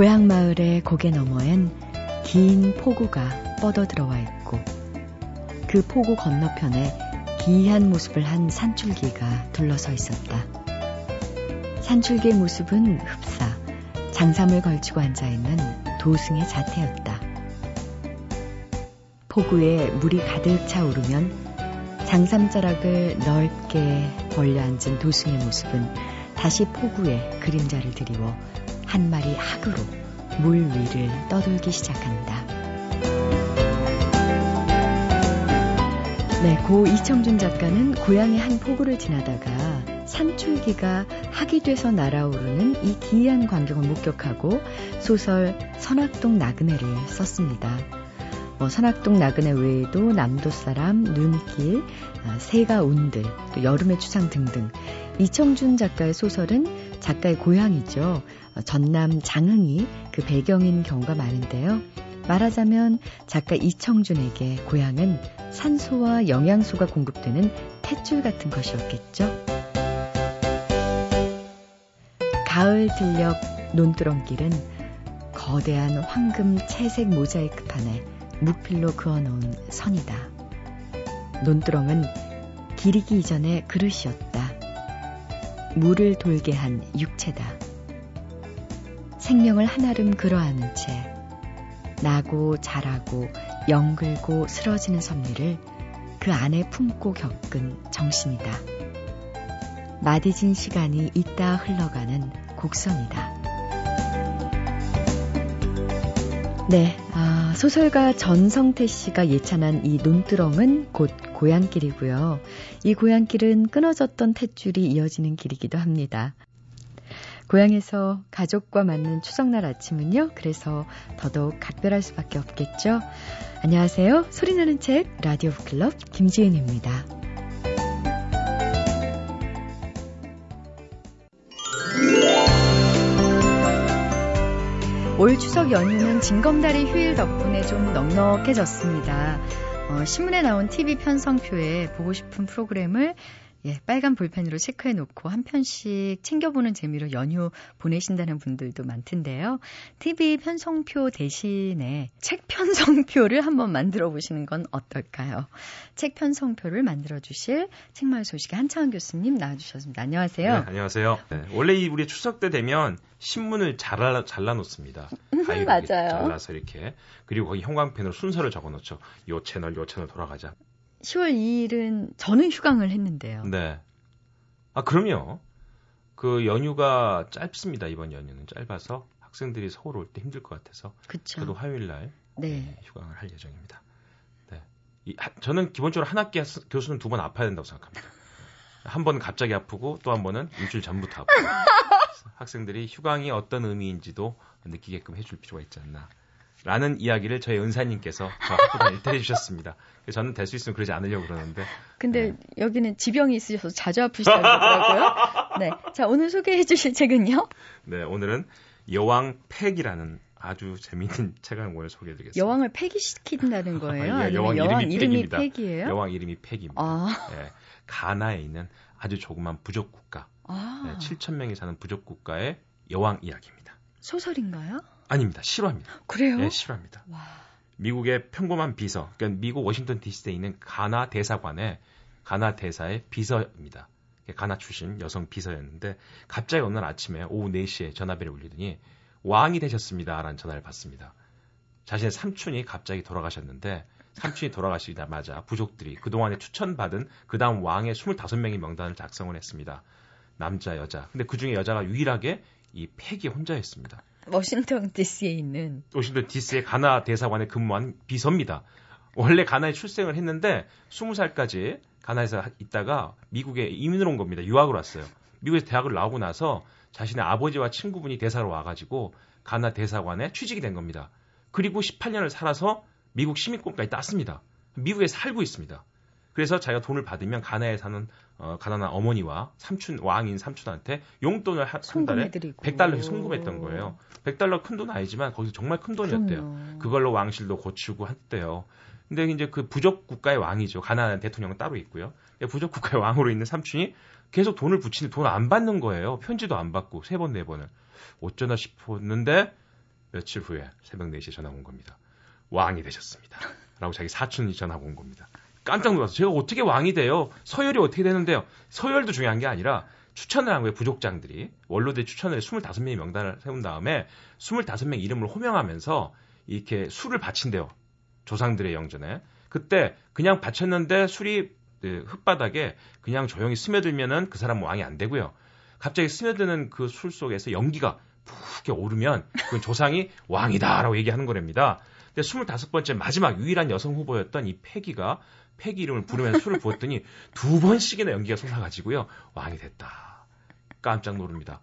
고향 마을의 고개 너머엔 긴 포구가 뻗어 들어와 있고 그 포구 건너편에 기이한 모습을 한 산줄기가 둘러서 있었다. 산줄기의 모습은 흡사 장삼을 걸치고 앉아 있는 도승의 자태였다. 포구에 물이 가득 차오르면 장삼자락을 넓게 벌려 앉은 도승의 모습은 다시 포구에 그림자를 드리워 한 마리 학으로 물 위를 떠돌기 시작한다. 네, 고 이청준 작가는 고향의 한 포구를 지나다가 산출기가 학이 돼서 날아오르는 이 기이한 광경을 목격하고 소설 선악동 나그네를 썼습니다. 뭐 선악동 나그네 외에도 남도 사람, 눈길, 아, 새가 온들, 또 여름의 추상 등등 이청준 작가의 소설은 작가의 고향이죠. 전남 장흥이 그 배경인 경우가 많은데요. 말하자면 작가 이청준에게 고향은 산소와 영양소가 공급되는 탯줄 같은 것이었겠죠. 가을 들녘 논두렁길은 거대한 황금 채색 모자이크 판에 묵필로 그어놓은 선이다. 논두렁은 기리기 이전의 그릇이었다. 물을 돌게 한 육체다. 생명을 한아름 그러하는 채 나고 자라고 영글고 쓰러지는 섭리를 그 안에 품고 겪은 정신이다. 마디진 시간이 있다 흘러가는 곡선이다. 네, 아, 소설가 전성태 씨가 예찬한 이 논두렁은 곧 고향길이고요. 이 고향길은 끊어졌던 탯줄이 이어지는 길이기도 합니다. 고향에서 가족과 맞는 추석날 아침은요. 그래서 더더욱 각별할 수밖에 없겠죠. 안녕하세요. 소리나는 책 라디오 클럽 김지은입니다. 올 추석 연휴는 징검다리 휴일 덕분에 좀 넉넉해졌습니다. 어, 신문에 나온 TV 편성표에 보고 싶은 프로그램을 예, 빨간 볼펜으로 체크해 놓고 한 편씩 챙겨보는 재미로 연휴 보내신다는 분들도 많던데요. TV 편성표 대신에 책 편성표를 한번 만들어 보시는 건 어떨까요? 책 편성표를 만들어 주실 책마을 소식의 한창원 교수님 나와주셨습니다. 안녕하세요. 네, 안녕하세요. 네, 원래 우리 추석 때 되면 신문을 잘라, 잘라 놓습니다. 맞아요. 잘라서 이렇게. 그리고 거기 형광펜으로 순서를 적어 놓죠. 요 채널, 요 채널 돌아가자. 10월 2일은 저는 휴강을 했는데요. 네. 아, 그럼요. 그 연휴가 짧습니다. 이번 연휴는 짧아서 학생들이 서울 올 때 힘들 것 같아서. 그쵸. 저도 화요일 날 네. 네, 휴강을 할 예정입니다. 네. 이, 하, 저는 기본적으로 한 학기 교수는 두 번 아파야 된다고 생각합니다. 한 번은 갑자기 아프고 또 한 번은 일주일 전부터 아프고. 학생들이 휴강이 어떤 의미인지도 느끼게끔 해줄 필요가 있지 않나. 라는 이야기를 저희 은사님께서 저 학교 다닐 때 해주셨습니다. 저는 될 수 있으면 그러지 않으려고 그러는데. 근데 네. 여기는 지병이 있으셔서 자주 아프시다고 하더라고요. 네. 자, 오늘 소개해 주실 책은요? 네, 오늘은 여왕 팩이라는 아주 재미있는 책을 오늘 소개해 드리겠습니다. 여왕을 폐기시킨다는 거예요? 아, 예, 여왕 이름이, 이름이 팩이에요? 여왕 이름이 팩입니다. 아. 예, 가나에 있는 아주 조그만 부족 국가. 아. 네, 7천 명이 사는 부족 국가의 여왕 이야기입니다. 소설인가요? 아닙니다. 실화입니다. 그래요? 네, 실화입니다. 와. 미국의 평범한 비서, 그러니까 미국 워싱턴 DC에 있는 가나 대사관의 가나 대사의 비서입니다. 가나 출신 여성 비서였는데 갑자기 어느 날 아침에 오후 4시에 전화벨이 울리더니 왕이 되셨습니다라는 전화를 받습니다. 자신의 삼촌이 갑자기 돌아가셨는데 삼촌이 돌아가시자마자 부족들이 그동안에 추천받은 그 다음 왕의 25명의 명단을 작성을 했습니다. 남자, 여자. 근데 그 중에 여자가 유일하게 이 팩이 혼자였습니다. 워싱턴 DC에 있는 워싱턴 DC의 가나 대사관에 근무한 비서입니다. 원래 가나에 출생을 했는데 20살까지 가나에서 있다가 미국에 이민을 온 겁니다. 유학을 왔어요. 미국에서 대학을 나오고 나서 자신의 아버지와 친구분이 대사로 와가지고 가나 대사관에 취직이 된 겁니다. 그리고 18년을 살아서 미국 시민권까지 땄습니다. 미국에 살고 있습니다. 그래서 자기가 돈을 받으면 가나에 사는 어, 가난한 어머니와 삼촌 왕인 삼촌한테 용돈을 한, 한 달에 100달러씩 송금했던 거예요. 100달러 큰 돈 아니지만 거기서 정말 큰 돈이었대요. 그럼요. 그걸로 왕실도 고치고 했대요. 근데 이제 그 부족 국가의 왕이죠. 가난한 대통령은 따로 있고요. 부족 국가의 왕으로 있는 삼촌이 계속 돈을 붙이는데 돈 안 받는 거예요. 편지도 안 받고 세 번 네 번을 어쩌나 싶었는데 며칠 후에 새벽 4시에 전화가 온 겁니다. 왕이 되셨습니다. 라고 자기 사촌이 전화가 온 겁니다. 깜짝 놀라서 제가 어떻게 왕이 돼요? 서열이 어떻게 되는데요? 서열도 중요한 게 아니라 추천을 한 거예요. 부족장들이. 원로들 추천을 25명의 명단을 세운 다음에 25명 이름을 호명하면서 이렇게 술을 바친대요. 조상들의 영전에. 그때 그냥 바쳤는데 술이 그 흙바닥에 그냥 조용히 스며들면은 그 사람은 왕이 안 되고요. 갑자기 스며드는 그 술 속에서 연기가 푹게 오르면 그 조상이 왕이다라고 얘기하는 거랍니다. 근데 25번째 마지막 유일한 여성 후보였던 이 패기가 패기 이름을 부르면서 술을 부었더니 두 번씩이나 연기가 솟아가지고요. 왕이 됐다. 깜짝 노릅니다.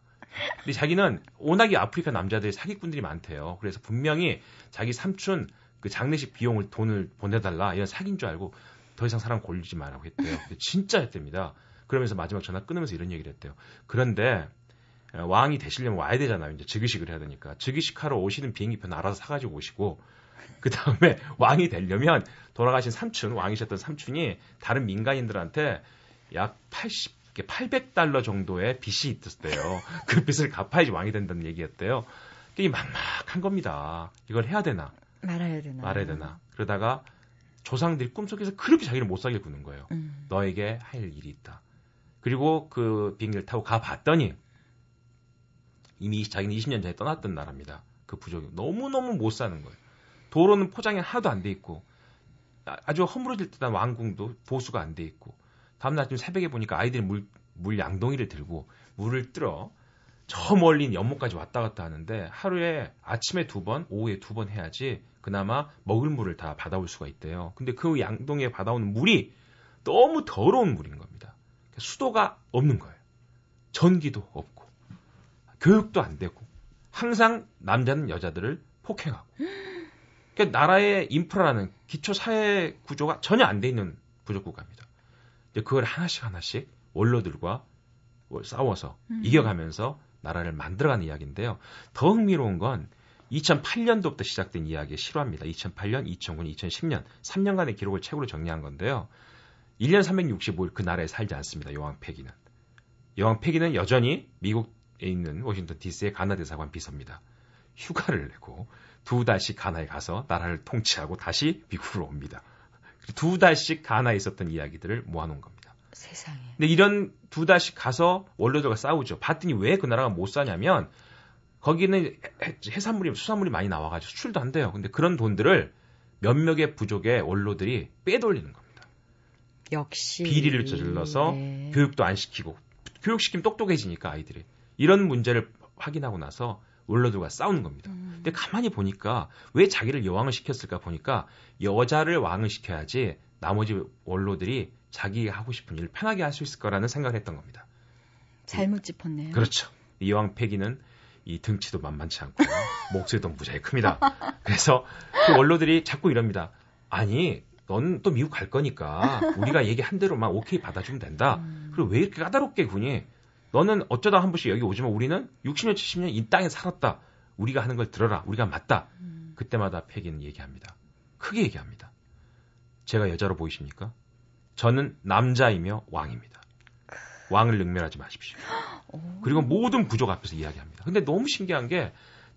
근데 자기는 워낙에 아프리카 남자들이 사기꾼들이 많대요. 그래서 분명히 자기 삼촌 그 장례식 비용을 돈을 보내달라 이런 사기인 줄 알고 더 이상 사람 골리지 말라고 했대요. 진짜 했답니다. 그러면서 마지막 전화 끊으면서 이런 얘기를 했대요. 그런데 왕이 되시려면 와야 되잖아요. 이제 즉위식을 해야 되니까. 즉위식 하러 오시는 비행기표 알아서 사가지고 오시고 그 다음에 왕이 되려면 돌아가신 삼촌, 왕이셨던 삼촌이 다른 민간인들한테 약 80, 800달러 정도의 빚이 있었대요. 그 빚을 갚아야지 왕이 된다는 얘기였대요. 이게 막막한 겁니다. 이걸 해야 되나? 말아야 되나? 말아야 되나? 그러다가 조상들이 꿈속에서 그렇게 자기를 못 살게 구는 거예요. 음. 너에게 할 일이 있다. 그리고 그 비행기를 타고 가봤더니 이미 자기는 20년 전에 떠났던 나라입니다. 그 부족이 너무너무 못 사는 거예요. 도로는 포장이 하나도 안 돼 있고 아주 허물어질 듯한 왕궁도 보수가 안 돼 있고 다음날 아침 새벽에 보니까 아이들이 물, 물 양동이를 들고 물을 뜨러 저 멀리 연못까지 왔다 갔다 하는데 하루에 아침에 두 번, 오후에 두 번 해야지 그나마 먹을 물을 다 받아올 수가 있대요. 근데 그 양동이에 받아오는 물이 너무 더러운 물인 겁니다. 수도가 없는 거예요. 전기도 없고 교육도 안 되고 항상 남자는 여자들을 폭행하고 그러니까 나라의 인프라라는 기초 사회 구조가 전혀 안 돼 있는 부족 국가입니다. 이제 그걸 하나씩 하나씩 원로들과 싸워서 음. 이겨가면서 나라를 만들어가는 이야기인데요. 더 흥미로운 건 2008년도부터 시작된 이야기의 실화입니다. 2008년, 2009년, 2010년 3년간의 기록을 책으로 정리한 건데요. 1년 365일 그 나라에 살지 않습니다. 여왕 패기는. 여왕 패기는 여전히 미국에 있는 워싱턴 DC의 가나 대사관 비서입니다. 휴가를 내고 두 달씩 가나에 가서 나라를 통치하고 다시 미국으로 옵니다. 두 달씩 가나에 있었던 이야기들을 모아놓은 겁니다. 세상에. 근데 이런 두 달씩 가서 원로들과 싸우죠. 봤더니 왜 그 나라가 못 사냐면 거기는 해산물이 수산물이 많이 나와가지고 수출도 안 돼요. 근데 그런 돈들을 몇몇의 부족의 원로들이 빼돌리는 겁니다. 역시 비리를 저질러서 네. 교육도 안 시키고 교육시키면 똑똑해지니까 아이들이 이런 문제를 확인하고 나서 원로들과 싸우는 겁니다. 음. 근데 가만히 보니까 왜 자기를 여왕을 시켰을까 보니까 여자를 왕을 시켜야지 나머지 원로들이 자기가 하고 싶은 일을 편하게 할 수 있을 거라는 생각을 했던 겁니다. 잘못 짚었네요. 그렇죠. 이 여왕 패기는 이 등치도 만만치 않고 목소리도 무지하게 큽니다. 그래서 그 원로들이 자꾸 이럽니다. 아니, 넌 또 미국 갈 거니까 우리가 얘기한 대로만 오케이 받아주면 된다. 음. 그리고 왜 이렇게 까다롭게 군이 너는 어쩌다 한 번씩 여기 오지만 우리는 60년, 70년 이 땅에 살았다. 우리가 하는 걸 들어라. 우리가 맞다. 음. 그때마다 패기는 얘기합니다. 크게 얘기합니다. 제가 여자로 보이십니까? 저는 남자이며 왕입니다. 왕을 능멸하지 마십시오. 그리고 모든 부족 앞에서 이야기합니다. 근데 너무 신기한 게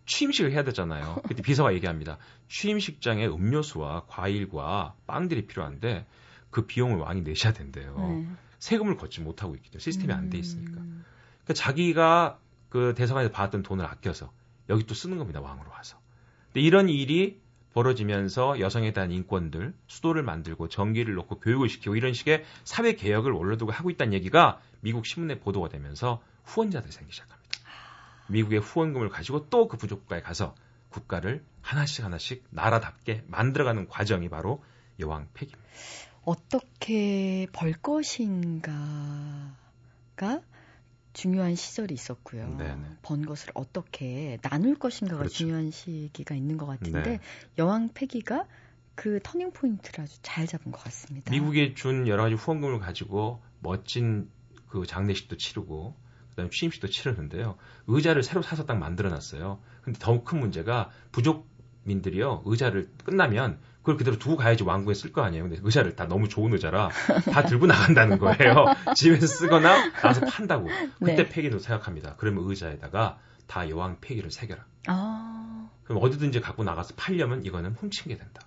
취임식을 해야 되잖아요. 그때 비서가 얘기합니다. 취임식장에 음료수와 과일과 빵들이 필요한데 그 비용을 왕이 내셔야 된대요. 네. 세금을 걷지 못하고 있기 때문에 시스템이 안 돼 있으니까. 음. 그러니까 자기가 그 대사관에서 받았던 돈을 아껴서 여기 또 쓰는 겁니다. 왕으로 와서. 근데 이런 일이 벌어지면서 여성에 대한 인권들, 수도를 만들고 전기를 놓고 교육을 시키고 이런 식의 사회 개혁을 원로두고 하고 있다는 얘기가 미국 신문에 보도가 되면서 후원자들이 생기기 시작합니다. 미국의 후원금을 가지고 또 그 부족국가에 가서 국가를 하나씩 하나씩 나라답게 만들어가는 과정이 바로 여왕 폐기입니다. 어떻게 벌 것인가가 중요한 시절이 있었고요. 네네. 번 것을 어떻게 나눌 것인가가 그렇죠. 중요한 시기가 있는 것 같은데 네. 여왕 폐기가 그 터닝 포인트를 아주 잘 잡은 것 같습니다. 미국이 준 여러 가지 후원금을 가지고 멋진 그 장례식도 치르고 그다음에 취임식도 치르는데요. 의자를 새로 사서 딱 만들어 놨어요. 근데 더 큰 문제가 부족 민들이요 의자를 끝나면 그걸 그대로 두고 가야지 왕궁에 쓸 거 아니에요. 근데 의자를 다 너무 좋은 의자라 다 들고 나간다는 거예요. 집에서 쓰거나 나서 판다고. 그때 네. 폐기로 생각합니다. 그러면 의자에다가 다 여왕 폐기를 새겨라. 아. 그럼 어디든지 갖고 나가서 팔려면 이거는 훔친 게 된다.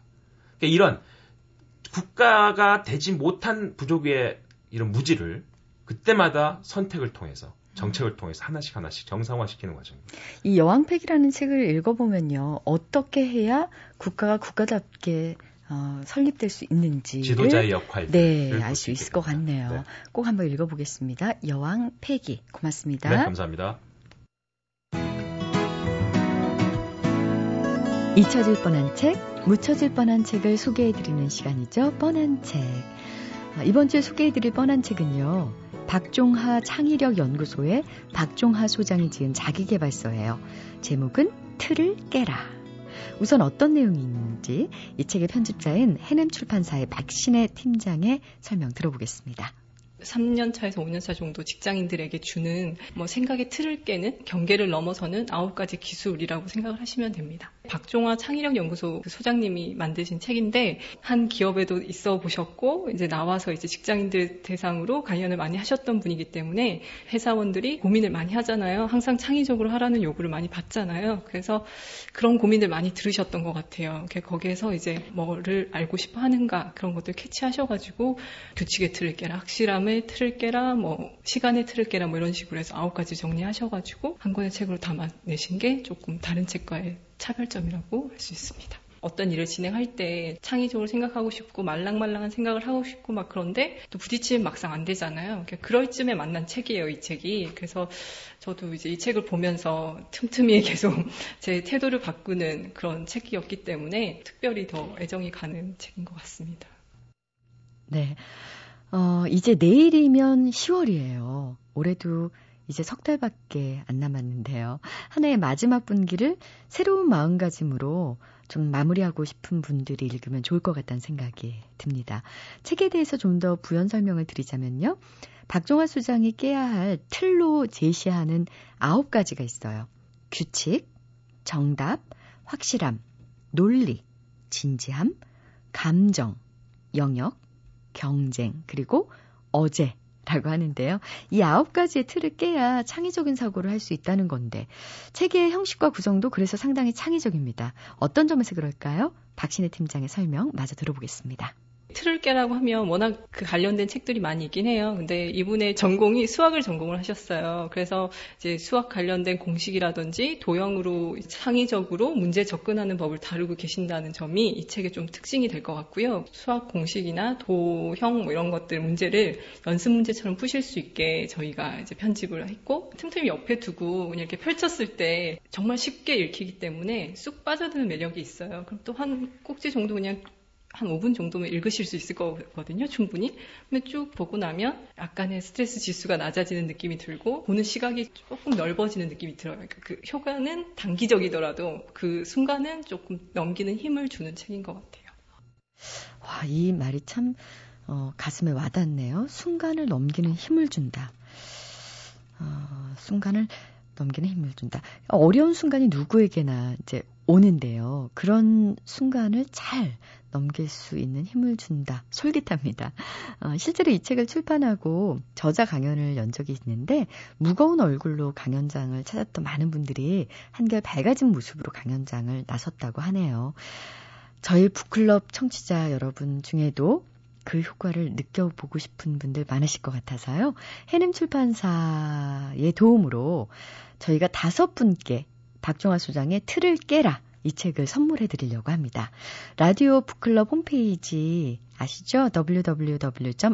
그러니까 이런 국가가 되지 못한 부족의 이런 무지를 그때마다 선택을 통해서 정책을 통해서 하나씩 하나씩 정상화시키는 과정입니다. 이 여왕팩이라는 책을 읽어보면요. 어떻게 해야 국가가 국가답게 어, 설립될 수 있는지 지도자의 역할 네, 알 수 있을 것 같네요. 네. 꼭 한번 읽어보겠습니다. 여왕 폐기 고맙습니다. 네, 감사합니다. 잊혀질 뻔한 책, 묻혀질 뻔한 책을 소개해드리는 시간이죠. 뻔한 책. 아, 이번 주에 소개해드릴 뻔한 책은요. 박종하 창의력 연구소의 박종하 소장이 지은 자기개발서예요. 제목은 틀을 깨라. 우선 어떤 내용이 있는지 이 책의 편집자인 해냄 출판사의 박신혜 팀장의 설명 들어보겠습니다. 3년 차에서 5년 차 정도 직장인들에게 주는 뭐 생각의 틀을 깨는 경계를 넘어서는 아홉 가지 기술이라고 생각을 하시면 됩니다. 박종화 창의력 연구소 그 소장님이 만드신 책인데 한 기업에도 있어 보셨고 이제 나와서 이제 직장인들 대상으로 관련을 많이 하셨던 분이기 때문에 회사원들이 고민을 많이 하잖아요. 항상 창의적으로 하라는 요구를 많이 받잖아요. 그래서 그런 고민을 많이 들으셨던 것 같아요. 거기에서 이제 뭐를 알고 싶어 하는가 그런 것들 캐치하셔가지고 규칙의 틀을 깨라, 확실함의 틀을 깨라, 뭐 시간의 틀을 깨라 뭐 이런 식으로 해서 아홉 가지 정리하셔가지고 한 권의 책으로 담아내신 게 조금 다른 책과의 차별점이라고 할 수 있습니다. 어떤 일을 진행할 때 창의적으로 생각하고 싶고 말랑말랑한 생각을 하고 싶고 막 그런데 또 부딪히면 막상 안 되잖아요. 그럴 쯤에 만난 책이에요, 이 책이. 그래서 저도 이제 이 책을 보면서 틈틈이 계속 제 태도를 바꾸는 그런 책이었기 때문에 특별히 더 애정이 가는 책인 것 같습니다. 네. 어, 이제 내일이면 10월이에요. 올해도 이제 석 달밖에 안 남았는데요. 한 해의 마지막 분기를 새로운 마음가짐으로 좀 마무리하고 싶은 분들이 읽으면 좋을 것 같다는 생각이 듭니다. 책에 대해서 좀 더 부연 설명을 드리자면요. 박종화 수장이 깨야 할 틀로 제시하는 아홉 가지가 있어요. 규칙, 정답, 확실함, 논리, 진지함, 감정, 영역, 경쟁, 그리고 어제, 라고 하는데요. 이 아홉 가지의 틀을 깨야 창의적인 사고를 할 수 있다는 건데 책의 형식과 구성도 그래서 상당히 창의적입니다. 어떤 점에서 그럴까요? 박신혜 팀장의 설명 마저 들어보겠습니다. 틀을 깨라고 하면 워낙 그 관련된 책들이 많이 있긴 해요. 근데 이분의 전공이 수학을 전공을 하셨어요. 그래서 이제 수학 관련된 공식이라든지 도형으로 창의적으로 문제 접근하는 법을 다루고 계신다는 점이 이 책의 좀 특징이 될 것 같고요. 수학 공식이나 도형 뭐 이런 것들 문제를 연습 문제처럼 푸실 수 있게 저희가 이제 편집을 했고 틈틈이 옆에 두고 그냥 이렇게 펼쳤을 때 정말 쉽게 읽히기 때문에 쑥 빠져드는 매력이 있어요. 그럼 또 한 꼭지 정도 그냥 한 5분 정도면 읽으실 수 있을 거거든요, 충분히. 근데 쭉 보고 나면 약간의 스트레스 지수가 낮아지는 느낌이 들고, 보는 시각이 조금 넓어지는 느낌이 들어요. 그러니까 그 효과는 단기적이더라도 그 순간은 조금 넘기는 힘을 주는 책인 것 같아요. 와, 이 말이 참, 어, 가슴에 와닿네요. 순간을 넘기는 힘을 준다. 어, 순간을 넘기는 힘을 준다. 어려운 순간이 누구에게나 이제 오는데요. 그런 순간을 잘 넘길 수 있는 힘을 준다. 솔깃합니다. 어, 실제로 이 책을 출판하고 저자 강연을 연 적이 있는데 무거운 얼굴로 강연장을 찾았던 많은 분들이 한결 밝아진 모습으로 강연장을 나섰다고 하네요. 저희 북클럽 청취자 여러분 중에도 그 효과를 느껴보고 싶은 분들 많으실 것 같아서요. 해냄 출판사의 도움으로 저희가 다섯 분께 박종화 소장의 틀을 깨라 이 책을 선물해 드리려고 합니다. 라디오 북클럽 홈페이지 아시죠? www.imbc.com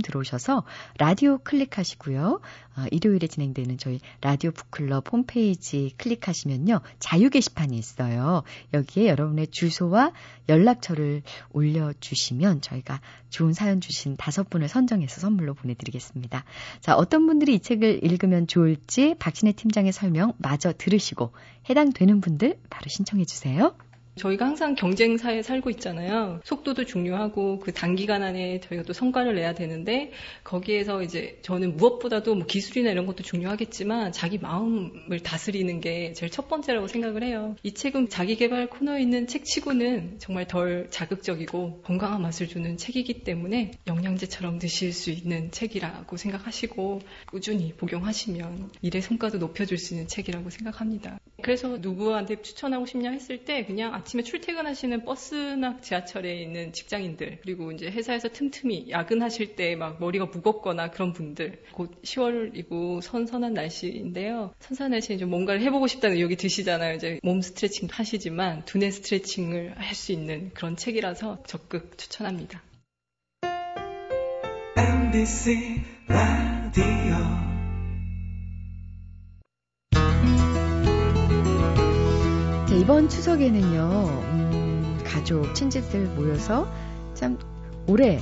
들어오셔서 라디오 클릭하시고요. 어, 일요일에 진행되는 저희 라디오 북클럽 홈페이지 클릭하시면요. 자유 게시판이 있어요. 여기에 여러분의 주소와 연락처를 올려주시면 저희가 좋은 사연 주신 다섯 분을 선정해서 선물로 보내드리겠습니다. 자, 어떤 분들이 이 책을 읽으면 좋을지 박신혜 팀장의 설명 마저 들으시고 해당되는 분들 바로 신청해 주세요. 저희가 항상 경쟁사에 살고 있잖아요. 속도도 중요하고 그 단기간 안에 저희가 또 성과를 내야 되는데 거기에서 이제 저는 무엇보다도 뭐 기술이나 이런 것도 중요하겠지만 자기 마음을 다스리는 게 제일 첫 번째라고 생각을 해요. 이 책은 자기 개발 코너에 있는 책 치고는 정말 덜 자극적이고 건강한 맛을 주는 책이기 때문에 영양제처럼 드실 수 있는 책이라고 생각하시고 꾸준히 복용하시면 일의 성과도 높여줄 수 있는 책이라고 생각합니다. 그래서 누구한테 추천하고 싶냐 했을 때 그냥 아침에 출퇴근하시는 버스나 지하철에 있는 직장인들 그리고 이제 회사에서 틈틈이 야근하실 때 막 머리가 무겁거나 그런 분들 곧 10월이고 선선한 날씨인데요. 선선한 날씨에 좀 뭔가를 해보고 싶다는 의욕이 드시잖아요. 이제 몸 스트레칭도 하시지만 두뇌 스트레칭을 할 수 있는 그런 책이라서 적극 추천합니다. MBC 라디오 이번 추석에는요, 음, 가족, 친지들 모여서 참 올해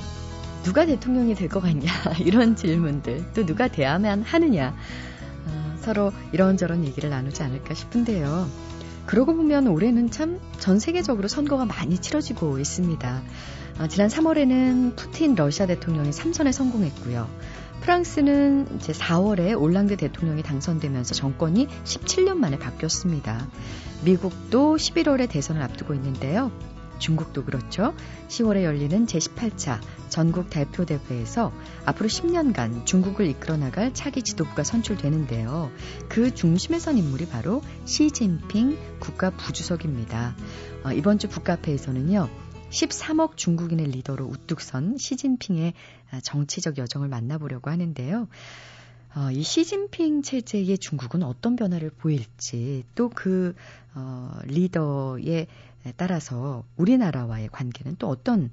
누가 대통령이 될 것 같냐 이런 질문들 또 누가 돼야만 하느냐 어, 서로 이런저런 얘기를 나누지 않을까 싶은데요. 그러고 보면 올해는 참 전 세계적으로 선거가 많이 치러지고 있습니다. 어, 지난 3월에는 푸틴 러시아 대통령이 3선에 성공했고요. 프랑스는 이제 4월에 올랑드 대통령이 당선되면서 정권이 17년 만에 바뀌었습니다. 미국도 11월에 대선을 앞두고 있는데요. 중국도 그렇죠. 10월에 열리는 제18차 전국 대표 대회에서 앞으로 10년간 중국을 이끌어 나갈 차기 지도부가 선출되는데요. 그 중심에 선 인물이 바로 시진핑 국가 부주석입니다. 어, 이번 주 북카페에서는요. 13억 중국인의 리더로 우뚝 선 시진핑의 아, 정치적 여정을 만나보려고 하는데요. 어, 이 시진핑 체제의 중국은 어떤 변화를 보일지 또그 어, 리더에 따라서 우리나라와의 관계는 또 어떤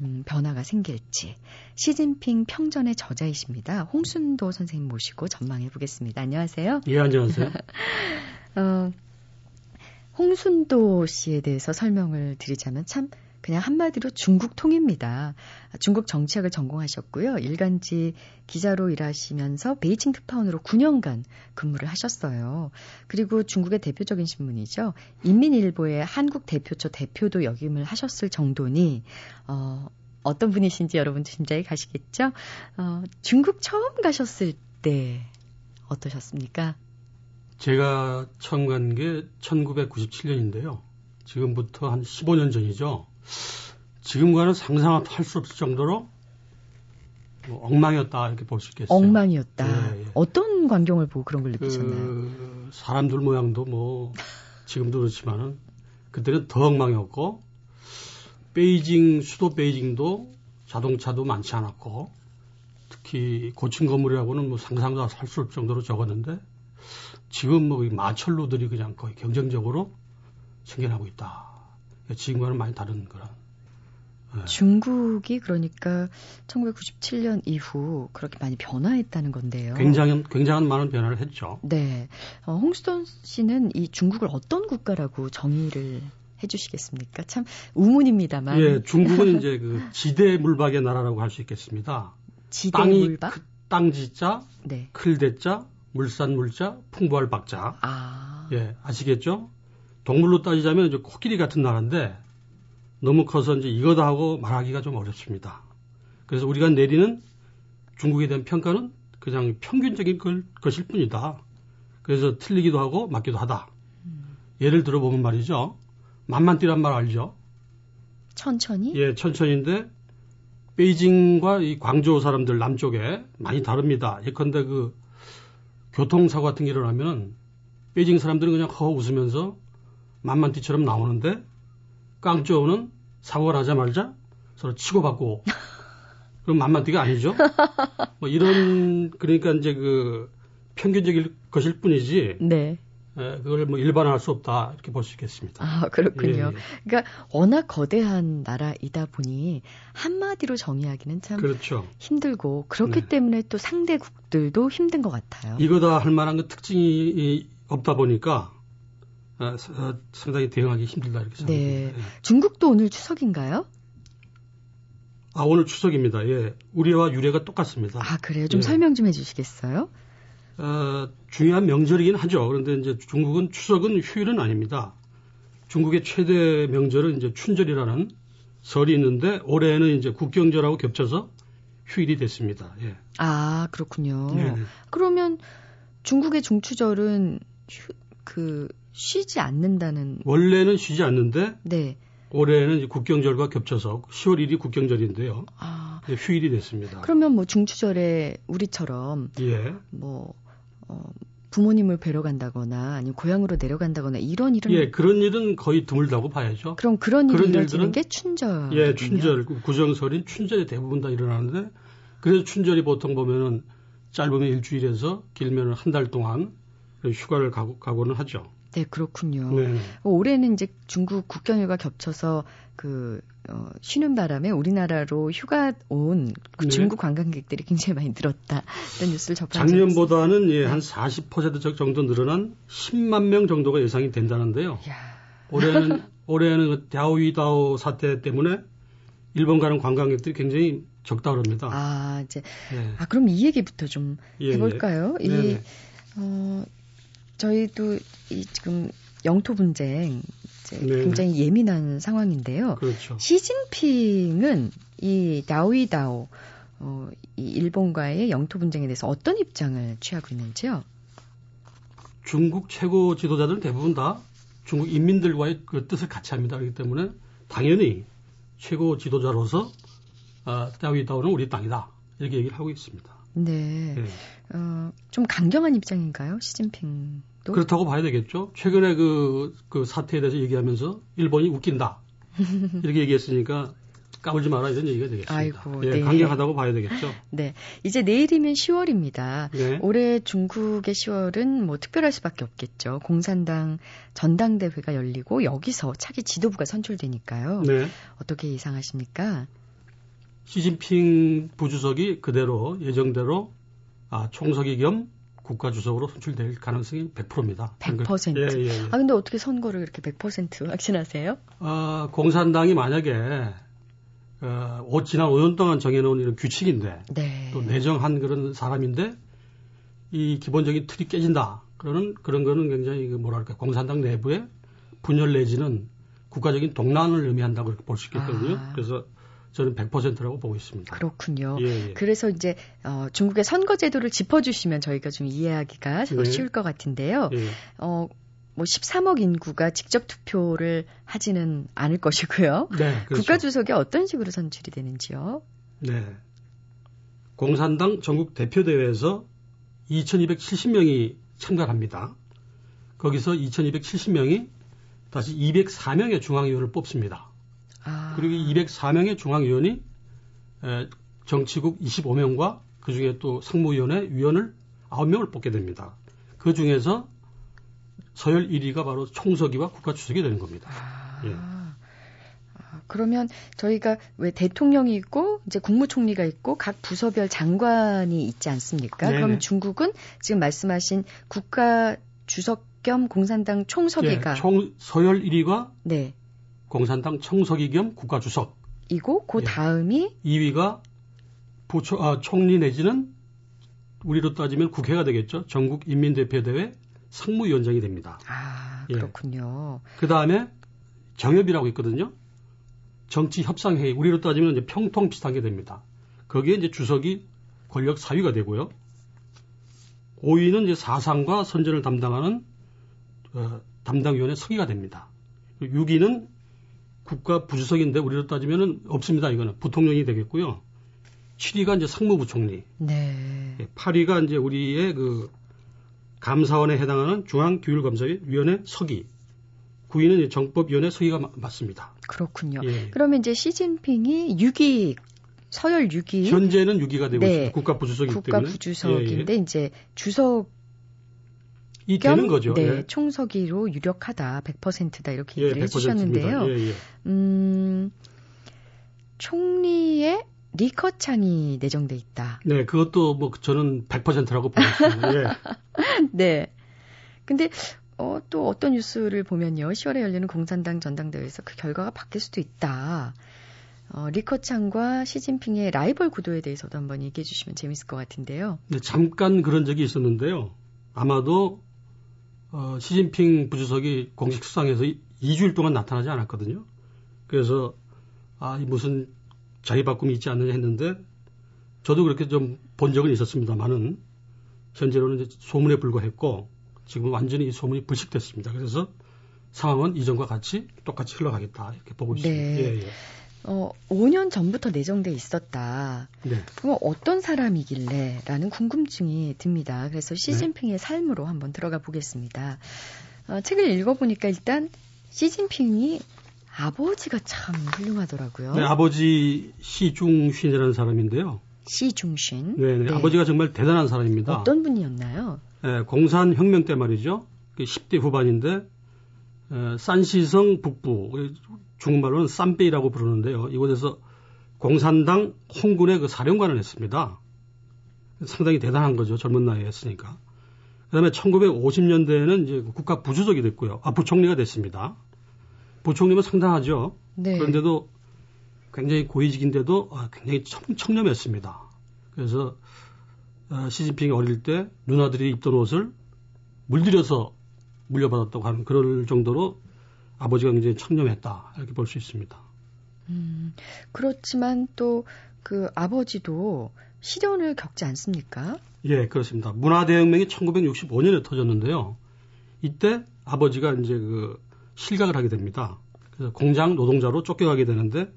음, 변화가 생길지 시진핑 평전의 저자이십니다. 홍순도 선생님 모시고 전망해 보겠습니다. 안녕하세요. 예, 안녕하세요. 어, 홍순도 씨에 대해서 설명을 드리자면 참 그냥 한마디로 중국 통입니다. 중국 정치학을 전공하셨고요. 일간지 기자로 일하시면서 베이징 특파원으로 9년간 근무를 하셨어요. 그리고 중국의 대표적인 신문이죠. 인민일보의 한국 대표처 대표도 역임을 하셨을 정도니 어, 어떤 분이신지 여러분도 짐작이 가시겠죠? 어, 중국 처음 가셨을 때 어떠셨습니까? 제가 처음 간 게 1997년인데요. 지금부터 한 15년 전이죠. 지금과는 상상할 수 없을 정도로 뭐 엉망이었다 이렇게 볼 수 있겠어요. 엉망이었다. 예, 예. 어떤 광경을 보고 그런 걸 느끼셨나요? 그 사람들 모양도 뭐 지금도 그렇지만은 그때는 더 엉망이었고 베이징 수도 베이징도 자동차도 많지 않았고 특히 고층 건물이라고는 뭐 상상도 할 수 없을 정도로 적었는데 지금 뭐 마철로들이 그냥 거의 경쟁적으로 생겨나고 있다. 지금과는 많이 다른 거라. 네. 중국이 그러니까 1997년 이후 그렇게 많이 변화했다는 건데요. 굉장히 굉장한 많은 변화를 했죠. 네. 어, 홍수돈 씨는 이 중국을 어떤 국가라고 정의를 해주시겠습니까? 참 우문입니다만. 예, 중국은 이제 그 지대 물박의 나라라고 할 수 있겠습니다. 지대 땅이 물박? 그, 땅지자, 네. 클대자, 물산 물자, 풍부할 박자. 아. 예, 아시겠죠? 동물로 따지자면 이제 코끼리 같은 나라인데 너무 커서 이제 이거다 하고 말하기가 좀 어렵습니다. 그래서 우리가 내리는 중국에 대한 평가는 그냥 평균적인 걸, 것일 뿐이다. 그래서 틀리기도 하고 맞기도 하다. 음. 예를 들어보면 말이죠. 만만 뛰란 말 알죠? 천천히? 예, 천천히인데 베이징과 이 광저우 사람들 남쪽에 많이 다릅니다. 예컨대 그 교통사고 같은 게 일어나면 베이징 사람들은 그냥 허 웃으면서 만만티처럼 나오는데 깡쪼는 사고가 나자말자 서로 치고받고 그럼 만만티가 아니죠. 뭐 이런 그러니까 이제 그 평균적일 것일 뿐이지. 네. 에, 그걸 뭐 일반화할 수 없다 이렇게 볼 수 있겠습니다. 아 그렇군요. 예, 예. 그러니까 워낙 거대한 나라이다 보니 한마디로 정의하기는 참 그렇죠. 힘들고 그렇기 네. 때문에 또 상대국들도 힘든 것 같아요. 이거다 할 만한 그 특징이 없다 보니까 아, 아, 상당히 대응하기 힘들다 이렇게 생각합니다. 네. 예. 중국도 오늘 추석인가요? 아 오늘 추석입니다. 예, 우리와 유래가 똑같습니다. 아 그래요? 좀 예. 설명 좀 해주시겠어요? 어, 중요한 명절이긴 하죠. 그런데 이제 중국은 추석은 휴일은 아닙니다. 중국의 최대 명절은 이제 춘절이라는 설이 있는데 올해는 이제 국경절하고 겹쳐서 휴일이 됐습니다. 예. 아 그렇군요. 네 그러면 중국의 중추절은 휴, 그 쉬지 않는다는 원래는 쉬지 않는데 네. 올해는 국경절과 겹쳐서 10월 1일이 국경절인데요. 아. 휴일이 됐습니다. 그러면 뭐 중추절에 우리처럼 예. 뭐 어, 부모님을 뵈러 간다거나 아니면 고향으로 내려간다거나 이런 일은 예, 그런 일은 거의 드물다고 봐야죠. 그럼 그런 일이 일들은 게 춘절. 예, 춘절, 그 구정설인 춘절이 대부분 다 일어나는데 그래서 춘절이 보통 보면은 짧으면 일주일에서 길면은 한 달 동안 휴가를 가고, 가고는 하죠. 네, 그렇군요. 네. 올해는 이제 중국 국경일과 겹쳐서 그 어, 쉬는 바람에 우리나라로 휴가 온그 네. 중국 관광객들이 굉장히 많이 늘었다. 이런 뉴스를 접한 작년보다는 예, 네. 한40% 정도 늘어난 10만 명 정도가 예상이 된다는데요. 이야, 올해는 올해는 그 다오이다오 사태 때문에 일본 가는 관광객들이 굉장히 적다 그럽니다. 아, 이제 예. 아 그럼 이 얘기부터 좀 예, 해볼까요? 예. 이 네네. 어, 저희도 이 지금 영토 분쟁 네네. 굉장히 예민한 상황인데요. 그렇죠. 시진핑은 이 다오이다오 어, 이 일본과의 영토 분쟁에 대해서 어떤 입장을 취하고 있는지요? 중국 최고 지도자들은 대부분 다 중국 인민들과의 그 뜻을 같이 합니다. 그렇기 때문에 당연히 최고 지도자로서 아, 다오이다오는 우리 땅이다. 이렇게 얘기를 하고 있습니다. 네, 예. 어, 좀 강경한 입장인가요, 시진핑 도? 그렇다고 봐야 되겠죠. 최근에 그, 그 사태에 대해서 얘기하면서 일본이 웃긴다. 이렇게 얘기했으니까 까불지 마라 이런 얘기가 되겠습니다. 아이고, 예, 네. 강경하다고 봐야 되겠죠. 네, 이제 내일이면 10월입니다. 네. 올해 중국의 10월은 뭐 특별할 수밖에 없겠죠. 공산당 전당대회가 열리고 여기서 차기 지도부가 선출되니까요. 네. 어떻게 예상하십니까? 시진핑 부주석이 그대로 예정대로 아, 총석이 겸 국가주석으로 선출될 가능성이 100%입니다. 100%. 예, 예, 예. 아 근데 어떻게 선거를 이렇게 100% 확신하세요? 아, 공산당이 만약에 어, 오- 지난 5년 동안 정해놓은 이런 규칙인데 네. 또 내정한 그런 사람인데 이 기본적인 틀이 깨진다. 그러는 그런 거는 굉장히 그 뭐랄까 공산당 내부에 분열 내지는 국가적인 동란을 의미한다고 볼 수 있겠거든요. 아. 그래서 저는 100%라고 보고 있습니다. 그렇군요. 예, 예. 그래서 이제 어, 중국의 선거 제도를 짚어주시면 저희가 좀 이해하기가 더 네. 쉬울 것 같은데요. 예. 어, 뭐 13억 인구가 직접 투표를 하지는 않을 것이고요. 네, 그렇죠. 국가 주석이 어떤 식으로 선출이 되는지요? 네. 공산당 전국 대표 대회에서 2270명이 참가합니다. 거기서 2270명이 다시 204명의 중앙위원을 뽑습니다. 아, 그리고 이 204명의 중앙위원이 에, 정치국 25명과 그 중에 또 상무위원회 위원을 9명을 뽑게 됩니다. 그 중에서 서열 1위가 바로 총서기와 국가주석이 되는 겁니다. 아, 예. 아, 그러면 저희가 왜 대통령이 있고 이제 국무총리가 있고 각 부서별 장관이 있지 않습니까? 네네. 그럼 중국은 지금 말씀하신 국가 주석 겸 공산당 총서기가 예, 총 서열 1위가 네 공산당 총서기 겸 국가주석, 이고 그 예. 다음이 2위가 부초, 아, 총리 내지는 우리로 따지면 국회가 되겠죠. 전국 인민대표대회 상무위원장이 됩니다. 아 예. 그렇군요. 그 다음에 정협이라고 있거든요. 정치협상회의, 우리로 따지면 이제 평통 비슷한 게 됩니다. 거기에 이제 주석이 권력 사위가 되고요. 5위는 이제 사상과 선전을 담당하는 어, 담당위원회 서기가 됩니다. 6위는 국가 부주석인데 우리로 따지면은 없습니다. 이거는 부통령이 되겠고요. 7위가 이제 상무부총리, 네. 8위가 이제 우리의 그 감사원에 해당하는 중앙교율검사위원회 서기, 9위는 이제 정법위원회 서기가 마- 맞습니다. 그렇군요. 예. 그러면 이제 시진핑이 6위 서열 6위 현재는 6위가 되고 네. 있습니다. 국가 부주석이기 국가 때문에. 부주석인데 예, 이제 주석 예. 이겸 되는 거죠. 네, 예. 총서기로 유력하다 100%다 이렇게 예, 얘기를 100%입니다. 해주셨는데요. 예, 예. 음, 총리의 리커창이 내정돼 있다. 네, 그것도 뭐 저는 100%라고 보고 있습니다. 예. 네. 근데 어, 또 어떤 뉴스를 보면요. 10월에 열리는 공산당 전당대회에서 그 결과가 바뀔 수도 있다. 어, 리커창과 시진핑의 라이벌 구도에 대해서도 한번 얘기해 주시면 재밌을 것 같은데요. 네, 잠깐 그런 적이 있었는데요. 아마도 어, 시진핑 부주석이 공식 수상에서 2주일 동안 나타나지 않았거든요. 그래서 아, 이 무슨 자리 바꿈이 있지 않느냐 했는데 저도 그렇게 좀 본 적은 있었습니다만은 현재로는 이제 소문에 불과했고 지금 완전히 이 소문이 불식됐습니다. 그래서 상황은 이전과 같이 똑같이 흘러가겠다 이렇게 보고 있습니다. 네. 예, 예. 어, 5년 전부터 내정돼 있었다. 네. 그럼 어떤 사람이길래? 라는 궁금증이 듭니다. 그래서 시진핑의 삶으로 한번 들어가 보겠습니다. 어, 책을 읽어보니까 일단 시진핑이 아버지가 참 훌륭하더라고요. 네, 아버지 시중신이라는 사람인데요. 시중신. 네, 네, 아버지가 정말 대단한 사람입니다. 어떤 분이었나요? 네, 공산 혁명 때 말이죠. 10대 후반인데 에, 산시성 북부 중국말로는 쌈베이라고 부르는데요. 이곳에서 공산당 홍군의 그 사령관을 했습니다. 상당히 대단한 거죠. 젊은 나이에 했으니까. 그 다음에 1950년대에는 이제 국가 부주석이 됐고요. 아, 부총리가 됐습니다. 부총리면 상당하죠. 네. 그런데도 굉장히 고위직인데도 아, 굉장히 청, 렴했습니다 그래서 아, 시진핑이 어릴 때 누나들이 입던 옷을 물들여서 물려받았다고 하는 그럴 정도로 아버지가 굉장히 청렴했다 이렇게 볼 수 있습니다. 음, 그렇지만 또 그 아버지도 시련을 겪지 않습니까? 예, 그렇습니다. 문화대혁명이 1965년에 터졌는데요. 이때 아버지가 이제 그 실각을 하게 됩니다. 그래서 공장 노동자로 쫓겨가게 되는데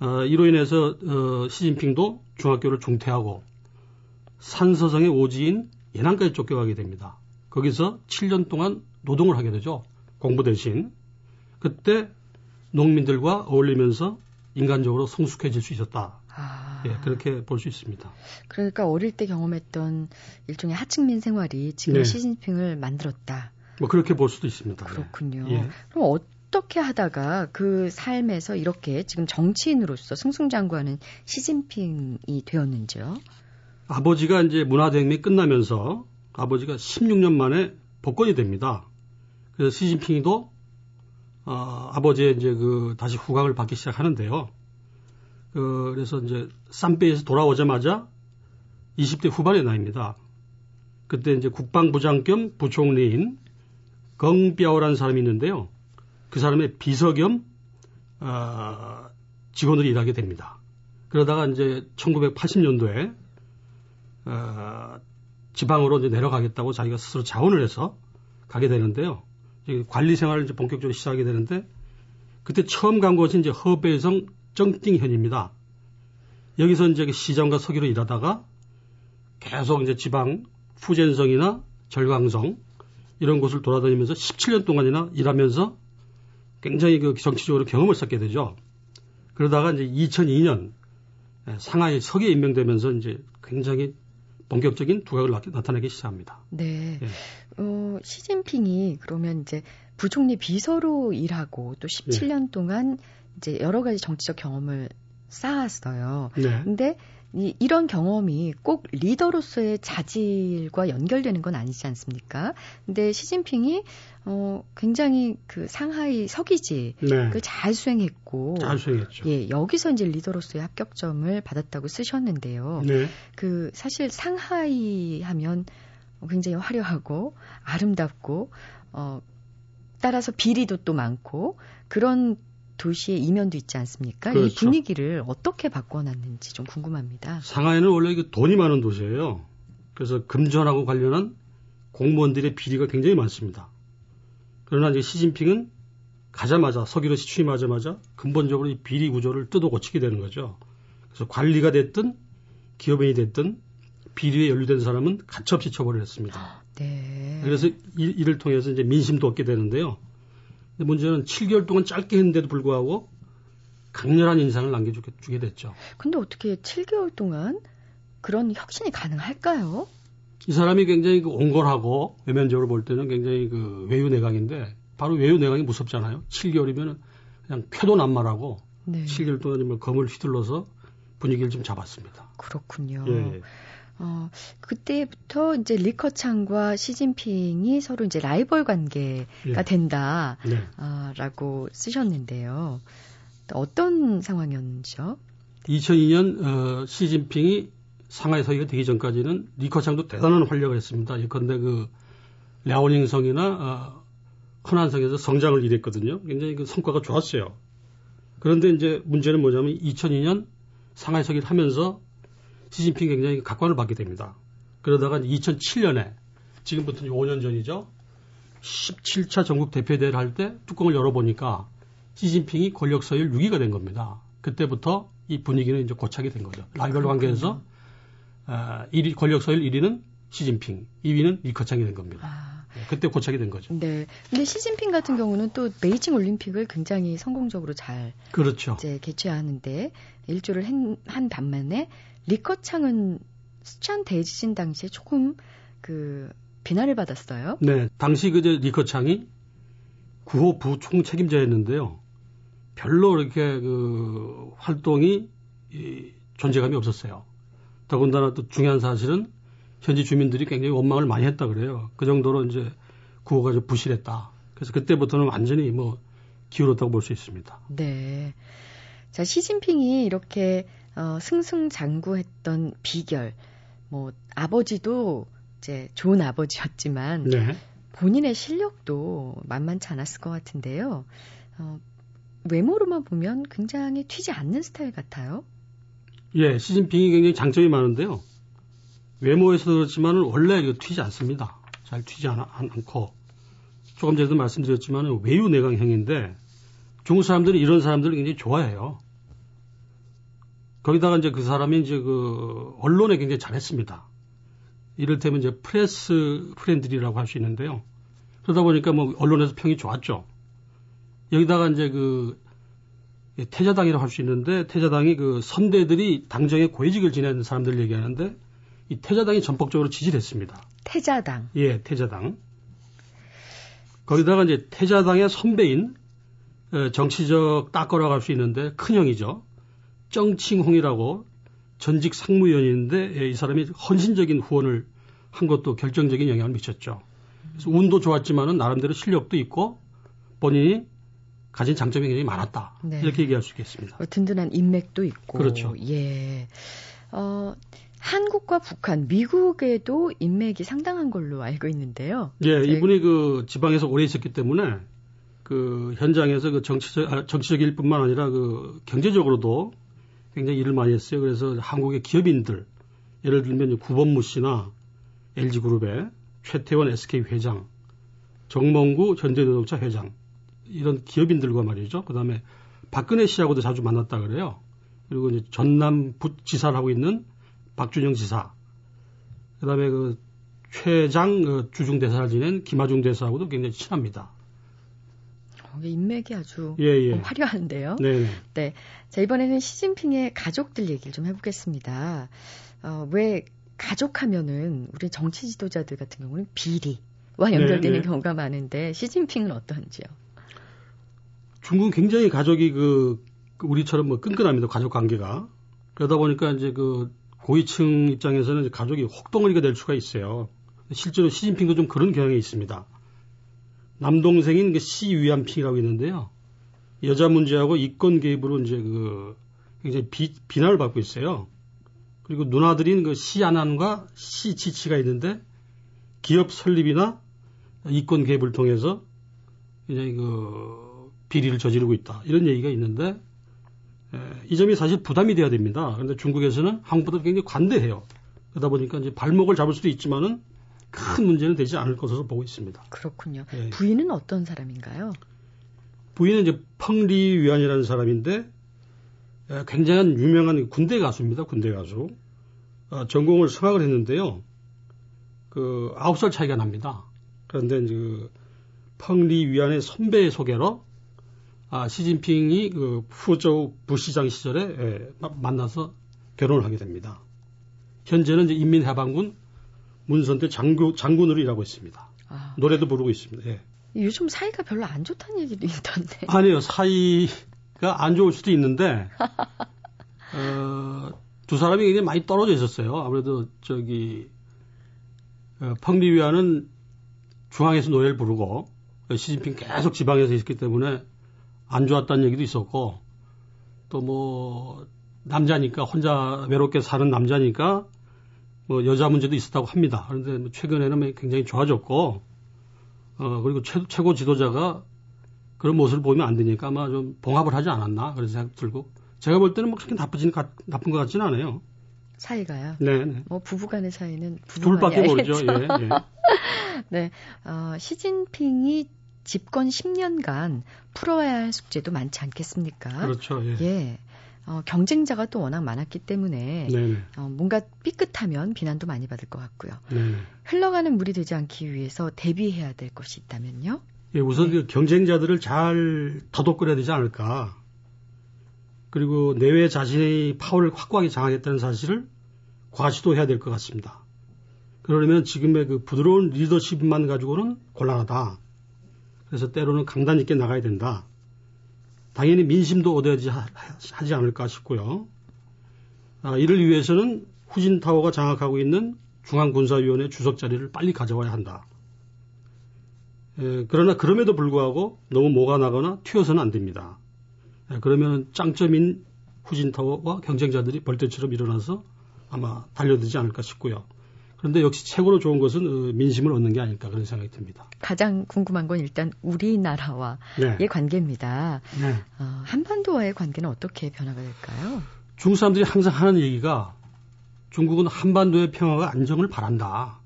어, 이로 인해서 어, 시진핑도 중학교를 중퇴하고 산서성의 오지인 예난까지 쫓겨가게 됩니다. 거기서 7년 동안 노동을 하게 되죠. 공부 대신. 그때 농민들과 어울리면서 인간적으로 성숙해질 수 있었다. 아. 예, 그렇게 볼 수 있습니다. 그러니까 어릴 때 경험했던 일종의 하층민 생활이 지금 네. 시진핑을 만들었다. 뭐 그렇게 볼 수도 있습니다. 네. 그렇군요. 예. 그럼 어떻게 하다가 그 삶에서 이렇게 지금 정치인으로서 승승장구하는 시진핑이 되었는지요? 아버지가 이제 문화대혁명이 끝나면서 아버지가 16년 만에 복권이 됩니다. 그래서 시진핑이도 어, 아버지의 이제 그 다시 후각을 받기 시작하는데요. 그, 그래서 이제 쌈베이에서 돌아오자마자 20대 후반의 나이입니다. 그때 이제 국방부장 겸 부총리인 긍뼈라는 사람이 있는데요. 그 사람의 비서 겸 어, 직원으로 일하게 됩니다. 그러다가 이제 1980년도에 어, 지방으로 이제 내려가겠다고 자기가 스스로 자원을 해서 가게 되는데요. 관리 생활을 이제 본격적으로 시작하게 되는데 그때 처음 간 곳이 이제 허베성 정띵현입니다. 여기서 이제 그 시장과 서기로 일하다가 계속 이제 지방 후젠성이나 절강성 이런 곳을 돌아다니면서 17년 동안이나 일하면서 굉장히 그 정치적으로 경험을 쌓게 되죠. 그러다가 이제 2002년 상하이 서기에 임명되면서 이제 굉장히 본격적인 두각을 나타내기 시작합니다. 네. 예. 어, 시진핑이 그러면 이제 부총리 비서로 일하고 또 17년 예. 동안 이제 여러 가지 정치적 경험을 쌓았어요. 네. 근데 이, 이런 경험이 꼭 리더로서의 자질과 연결되는 건 아니지 않습니까? 근데 시진핑이 어 굉장히 그 상하이 서기지 네. 그잘 수행했고 잘 수행했죠. 예, 여기서 이제 리더로서의 합격점을 받았다고 쓰셨는데요. 네. 그 사실 상하이 하면 굉장히 화려하고 아름답고 어 따라서 비리도 또 많고 그런 도시의 이면도 있지 않습니까? 그렇죠. 이 분위기를 어떻게 바꿔놨는지 좀 궁금합니다. 상하이는 원래 돈이 많은 도시예요. 그래서 금전하고 관련한 공무원들의 비리가 굉장히 많습니다. 그러나 이제 시진핑은 가자마자 서기로시 취임하자마자 근본적으로 이 비리 구조를 뜯어 고치게 되는 거죠. 그래서 관리가 됐든 기업인이 됐든 비리에 연루된 사람은 가차없이 처벌을 했습니다. 네. 그래서 이, 이를 통해서 이제 민심도 얻게 되는데요. 문제는 7개월 동안 짧게 했는데도 불구하고 강렬한 인상을 남겨주게 주게 됐죠. 근데 어떻게 7개월 동안 그런 혁신이 가능할까요? 이 사람이 굉장히 그 온건하고 외면적으로 볼 때는 굉장히 그 외유 내강인데 바로 외유 내강이 무섭잖아요. 7개월이면 그냥 쾌도난말하고 네. 7개월 동안 검을 휘둘러서 분위기를 좀 잡았습니다. 그렇군요. 예. 어, 그때부터 이제 리커창과 시진핑이 서로 이제 라이벌 관계가 예. 된다라고 네. 어, 쓰셨는데요. 어떤 상황이었죠? 2002년 어, 시진핑이 상하이 서기가 되기 전까지는 리커창도 대단한 활약을 했습니다. 예컨대 그 랴오닝성이나 어, 허난성에서 성장을 일했거든요. 굉장히 그 성과가 좋았어요. 그런데 이제 문제는 뭐냐면 2002년 상하이 서기를 하면서 시진핑 굉장히 각광을 받게 됩니다. 그러다가 2007년에 지금부터 5년 전이죠. 17차 전국 대표대회를 할 때 뚜껑을 열어보니까 시진핑이 권력 서열 6위가 된 겁니다. 그때부터 이 분위기는 이제 고착이 된 거죠. 라이벌 관계에서 아, 1위 권력 서열 1위는 시진핑, 2위는 리커창이 된 겁니다. 아. 네, 그때 고착이 된 거죠. 네. 근데 시진핑 같은 경우는 또 베이징 올림픽을 굉장히 성공적으로 잘 그렇죠. 이제 개최하는데 일조를 한, 한 반면에 리커창은 수찬 대지진 당시에 조금 그 비난을 받았어요. 네. 당시 그제 리커창이 9호 부총 책임자였는데요. 별로 이렇게 그 활동이 이 존재감이 없었어요. 더군다나 또 중요한 사실은 현지 주민들이 굉장히 원망을 많이 했다 그래요. 그 정도로 이제 구호가 좀 부실했다. 그래서 그때부터는 완전히 뭐 기울었다고 볼 수 있습니다. 네. 자, 시진핑이 이렇게 어, 승승장구했던 비결, 뭐 아버지도 이제 좋은 아버지였지만 네. 본인의 실력도 만만치 않았을 것 같은데요. 어, 외모로만 보면 굉장히 튀지 않는 스타일 같아요. 예, 시진핑이 굉장히 장점이 많은데요. 외모에서도 그렇지만 원래 이거 튀지 않습니다. 잘 튀지 않, 않고 조금 전에도 말씀드렸지만 외유 내강형인데 중국 사람들이 이런 사람들을 굉장히 좋아해요. 거기다가 이제 그 사람이 이제 그 언론에 굉장히 잘했습니다. 이를테면 이제 press friendly라고 할 수 있는데요. 그러다 보니까 뭐 언론에서 평이 좋았죠. 여기다가 이제 그 태자당이라고 할 수 있는데 태자당이 그 선대들이 당정의 고위직을 지내는 사람들 얘기하는데 이 태자당이 전폭적으로 지지를 했습니다. 태자당. 예, 태자당. 거기다가 이제 태자당의 선배인 어, 정치적 따거라고 할 수 있는데 큰형이죠. 정칭홍이라고 전직 상무위원인데 예, 이 사람이 헌신적인 후원을 한 것도 결정적인 영향을 미쳤죠. 그래서 운도 좋았지만은 나름대로 실력도 있고 본인이 가진 장점이 굉장히 많았다. 네. 이렇게 얘기할 수 있겠습니다. 어, 든든한 인맥도 있고. 그렇죠. 예. 어, 한국과 북한, 미국에도 인맥이 상당한 걸로 알고 있는데요. 예, 이분이 그 지방에서 오래 있었기 때문에 그 현장에서 그 정치적, 아, 정치적일 뿐만 아니라 그 경제적으로도 굉장히 일을 많이 했어요. 그래서 한국의 기업인들, 예를 들면 구본무 씨나 LG그룹의 최태원 SK 회장, 정몽구 현대자동차 회장, 이런 기업인들과 말이죠. 그 다음에 박근혜 씨하고도 자주 만났다 그래요. 그리고 이제 전남 부지사를 하고 있는 박준영 지사, 그 다음에 그 최장 그 주중 대사를 지낸 김하중 대사하고도 굉장히 친합니다. 어, 인맥이 아주 예, 예. 화려한데요. 네, 네. 네. 자, 이번에는 시진핑의 가족들 얘기를 좀 해보겠습니다. 어, 왜 가족 하면은 우리 정치 지도자들 같은 경우는 비리와 연결되는 네, 네. 경우가 많은데 시진핑은 어떤지요? 중국은 굉장히 가족이 그, 그 우리처럼 뭐 끈끈합니다. 가족 관계가. 그러다 보니까 이제 그 고위층 입장에서는 가족이 혹덩어리가 될 수가 있어요. 실제로 시진핑도 좀 그런 경향이 있습니다. 남동생인 그 시위안핑이라고 있는데요. 여자 문제하고 이권 개입으로 이제 그 굉장히 비, 비난을 받고 있어요. 그리고 누나들인 그 시안안과 시지치가 있는데 기업 설립이나 이권 개입을 통해서 굉장히 그 비리를 저지르고 있다. 이런 얘기가 있는데 에, 이 점이 사실 부담이 돼야 됩니다. 그런데 중국에서는 한국보다 굉장히 관대해요. 그러다 보니까 이제 발목을 잡을 수도 있지만은 큰 문제는 되지 않을 것으로 보고 있습니다. 그렇군요. 예. 부인은 어떤 사람인가요? 부인은 이제 펑리 위안이라는 사람인데 에, 굉장한 유명한 군대 가수입니다. 군대 가수. 어, 전공을 성악을 했는데요. 그 아홉 살 차이가 납니다. 그런데 이제 그 펑리 위안의 선배의 소개로 아, 시진핑이 그 후저우 부시장 시절에 예, 만나서 결혼을 하게 됩니다. 현재는 이제 인민해방군 문선대 장교, 장군으로 일하고 있습니다. 아. 노래도 부르고 있습니다. 예. 요즘 사이가 별로 안 좋다는 얘기도 있던데. 아니요, 사이가 안 좋을 수도 있는데, 어, 두 사람이 굉장히 많이 떨어져 있었어요. 아무래도 저기, 어, 펑리위안은 중앙에서 노래를 부르고, 시진핑 계속 지방에서 있었기 때문에 안 좋았다는 얘기도 있었고 또 뭐 남자니까 혼자 외롭게 사는 남자니까 뭐 여자 문제도 있었다고 합니다. 그런데 뭐 최근에는 굉장히 좋아졌고 어 그리고 최, 최고 지도자가 그런 모습을 보이면 안 되니까 아마 좀 봉합을 하지 않았나 그런 생각 들고 제가 볼 때는 뭐 그렇게 나쁘진 나쁜 것 같지는 않아요. 사이가요? 네. 네. 뭐 부부간의 사이는 둘밖에 모르죠. 예, 예. 네. 어, 시진핑이 집권 10년간 풀어야 할 숙제도 많지 않겠습니까? 그렇죠. 예. 예. 어, 경쟁자가 또 워낙 많았기 때문에 어, 뭔가 삐끗하면 비난도 많이 받을 것 같고요. 네 흘러가는 물이 되지 않기 위해서 대비해야 될 것이 있다면요? 예, 우선 네. 그 경쟁자들을 잘 다독거려야 되지 않을까. 그리고 내외 자신의 파워를 확고하게 장악했다는 사실을 과시도 해야 될 것 같습니다. 그러려면 지금의 그 부드러운 리더십만 가지고는 곤란하다. 그래서 때로는 강단 있게 나가야 된다. 당연히 민심도 얻어야지 하지 않을까 싶고요. 아, 이를 위해서는 후진타워가 장악하고 있는 중앙군사위원회 주석 자리를 빨리 가져와야 한다. 에, 그러나 그럼에도 불구하고 너무 모가 나거나 튀어서는 안 됩니다. 에, 그러면 짱점인 후진타워와 경쟁자들이 벌떼처럼 일어나서 아마 달려들지 않을까 싶고요. 그런데 역시 최고로 좋은 것은 어, 민심을 얻는 게 아닐까 그런 생각이 듭니다. 가장 궁금한 건 일단 우리나라와의 네. 관계입니다. 네. 어, 한반도와의 관계는 어떻게 변화가 될까요? 중국 사람들이 항상 하는 얘기가 중국은 한반도의 평화와 안정을 바란다.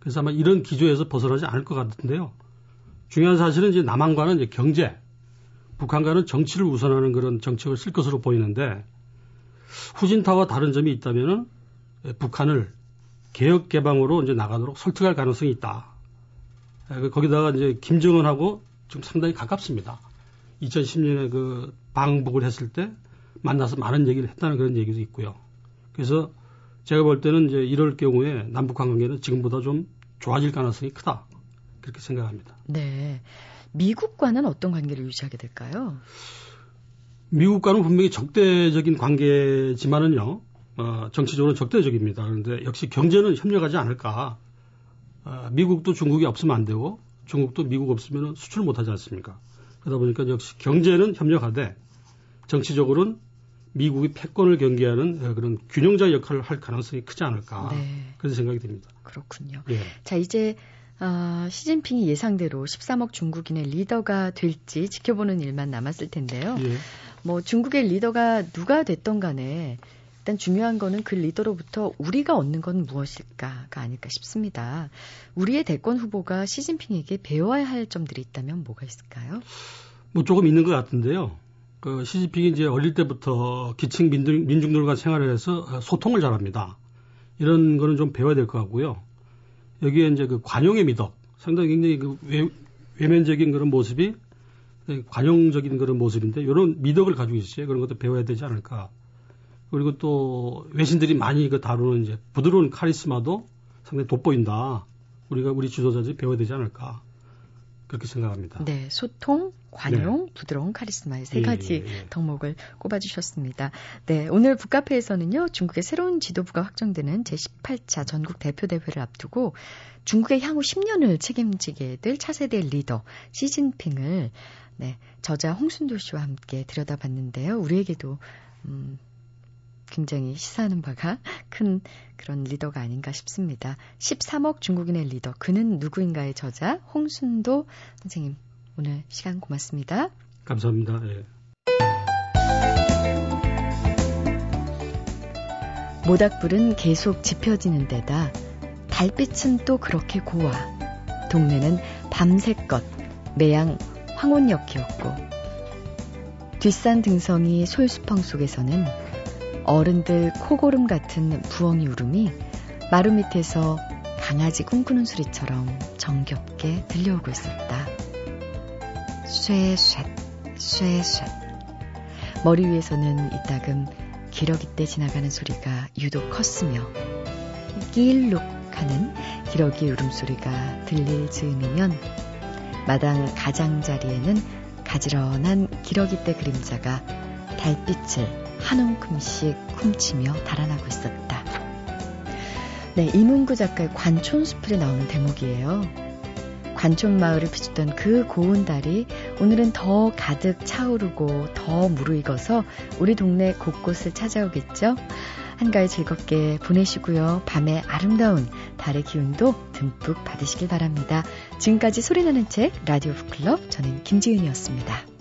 그래서 아마 이런 기조에서 벗어나지 않을 것 같은데요. 중요한 사실은 이제 남한과는 이제 경제, 북한과는 정치를 우선하는 그런 정책을 쓸 것으로 보이는데 후진타와 다른 점이 있다면은 북한을 개혁 개방으로 이제 나가도록 설득할 가능성이 있다. 그 거기다가 이제 김정은하고 지금 상당히 가깝습니다. 2010년에 그 방북을 했을 때 만나서 많은 얘기를 했다는 그런 얘기도 있고요. 그래서 제가 볼 때는 이제 이럴 경우에 남북한 관계는 지금보다 좀 좋아질 가능성이 크다. 그렇게 생각합니다. 네. 미국과는 어떤 관계를 유지하게 될까요? 미국과는 분명히 적대적인 관계지만은요. 어, 정치적으로 적대적입니다. 그런데 역시 경제는 협력하지 않을까. 어, 미국도 중국이 없으면 안 되고 중국도 미국 없으면 수출 못 하지 않습니까? 그러다 보니까 역시 경제는 협력하되 정치적으로는 미국이 패권을 경계하는 어, 그런 균형자 역할을 할 가능성이 크지 않을까. 네. 그런 생각이 듭니다. 그렇군요. 예. 자, 이제 어, 시진핑이 예상대로 13억 중국인의 리더가 될지 지켜보는 일만 남았을 텐데요. 예. 뭐 중국의 리더가 누가 됐던 간에 일단 중요한 거는 그 리더로부터 우리가 얻는 건 무엇일까가 아닐까 싶습니다. 우리의 대권 후보가 시진핑에게 배워야 할 점들이 있다면 뭐가 있을까요? 뭐 조금 있는 것 같은데요. 그 시진핑이 이제 어릴 때부터 기층 민중, 민중들과 생활을 해서 소통을 잘합니다. 이런 거는 좀 배워야 될 것 같고요. 여기에 이제 그 관용의 미덕, 상당히 굉장히 그 외, 외면적인 그런 모습이 관용적인 그런 모습인데 이런 미덕을 가지고 있어요. 그런 것도 배워야 되지 않을까. 그리고 또 외신들이 많이 그 다루는 이제 부드러운 카리스마도 상당히 돋보인다. 우리가 우리 지도자들이 배워야 되지 않을까. 그렇게 생각합니다. 네, 소통, 관용, 네. 부드러운 카리스마 의 세 예, 가지 예, 예. 덕목을 꼽아주셨습니다. 네, 오늘 북카페에서는요, 중국의 새로운 지도부가 확정되는 제 18차 전국 대표 대회를 앞두고 중국의 향후 10년을 책임지게 될 차세대 리더 시진핑을 네, 저자 홍순도 씨와 함께 들여다봤는데요. 우리에게도 음, 굉장히 시사하는 바가 큰 그런 리더가 아닌가 싶습니다. 13억 중국인의 리더, 그는 누구인가의 저자 홍순도 선생님 오늘 시간 고맙습니다. 감사합니다. 예. 모닥불은 계속 지펴지는 데다 달빛은 또 그렇게 고와 동네는 밤새껏 매양 황혼역이었고 뒷산 등성이 솔수펑 속에서는 어른들 코고름 같은 부엉이 울음이 마루 밑에서 강아지 꿈꾸는 소리처럼 정겹게 들려오고 있었다. 쇠쇳, 쇠쇳. 머리 위에서는 이따금 기러기 때 지나가는 소리가 유독 컸으며 끼일룩 하는 기러기 울음소리가 들릴 즈음이면 마당 가장자리에는 가지런한 기러기 때 그림자가 달빛을 한 움큼씩 훔치며 달아나고 있었다. 네, 이문구 작가의 관촌숲에 나오는 대목이에요. 관촌 마을을 비추던 그 고운 달이 오늘은 더 가득 차오르고 더 무르익어서 우리 동네 곳곳을 찾아오겠죠? 한가위 즐겁게 보내시고요. 밤의 아름다운 달의 기운도 듬뿍 받으시길 바랍니다. 지금까지 소리나는 책 라디오 북클럽 저는 김지은이었습니다.